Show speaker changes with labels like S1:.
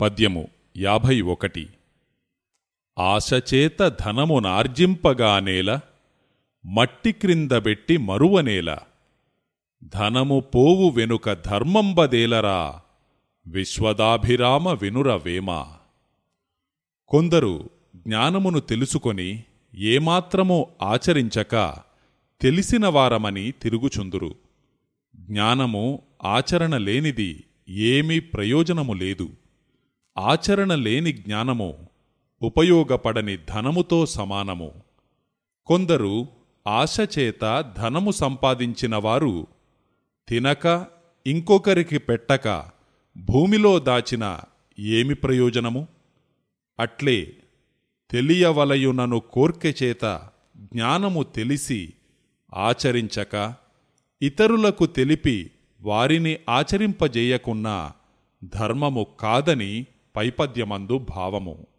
S1: పద్యము యాభై ఒకటి. ఆశచేత ధనమునార్జింపగానేల మట్టి క్రిందబెట్టి మరువనేల ధనము పోవు వెనుక ధర్మంబదేలరా విశ్వదాభిరామ వినురవేమ కొందరు జ్ఞానమును తెలుసుకొని ఏమాత్రమూ ఆచరించక తెలిసినవారమని తిరుగుచుందురు. జ్ఞానము ఆచరణ లేనిది ఏమీ ప్రయోజనము లేదు. ఆచరణ లేని జ్ఞానము ఉపయోగపడని ధనముతో సమానము. కొందరు ఆశచేత ధనము సంపాదించినవారు తినక ఇంకొకరికి పెట్టక భూమిలో దాచిన ఏమి ప్రయోజనము? అట్లే తెలియవలయునను కోర్కెచేత జ్ఞానము తెలిసి ఆచరించక ఇతరులకు తెలిపి వారిని ఆచరింపజేయకున్నా ధర్మము కాదని పైపద్యమందు భావము.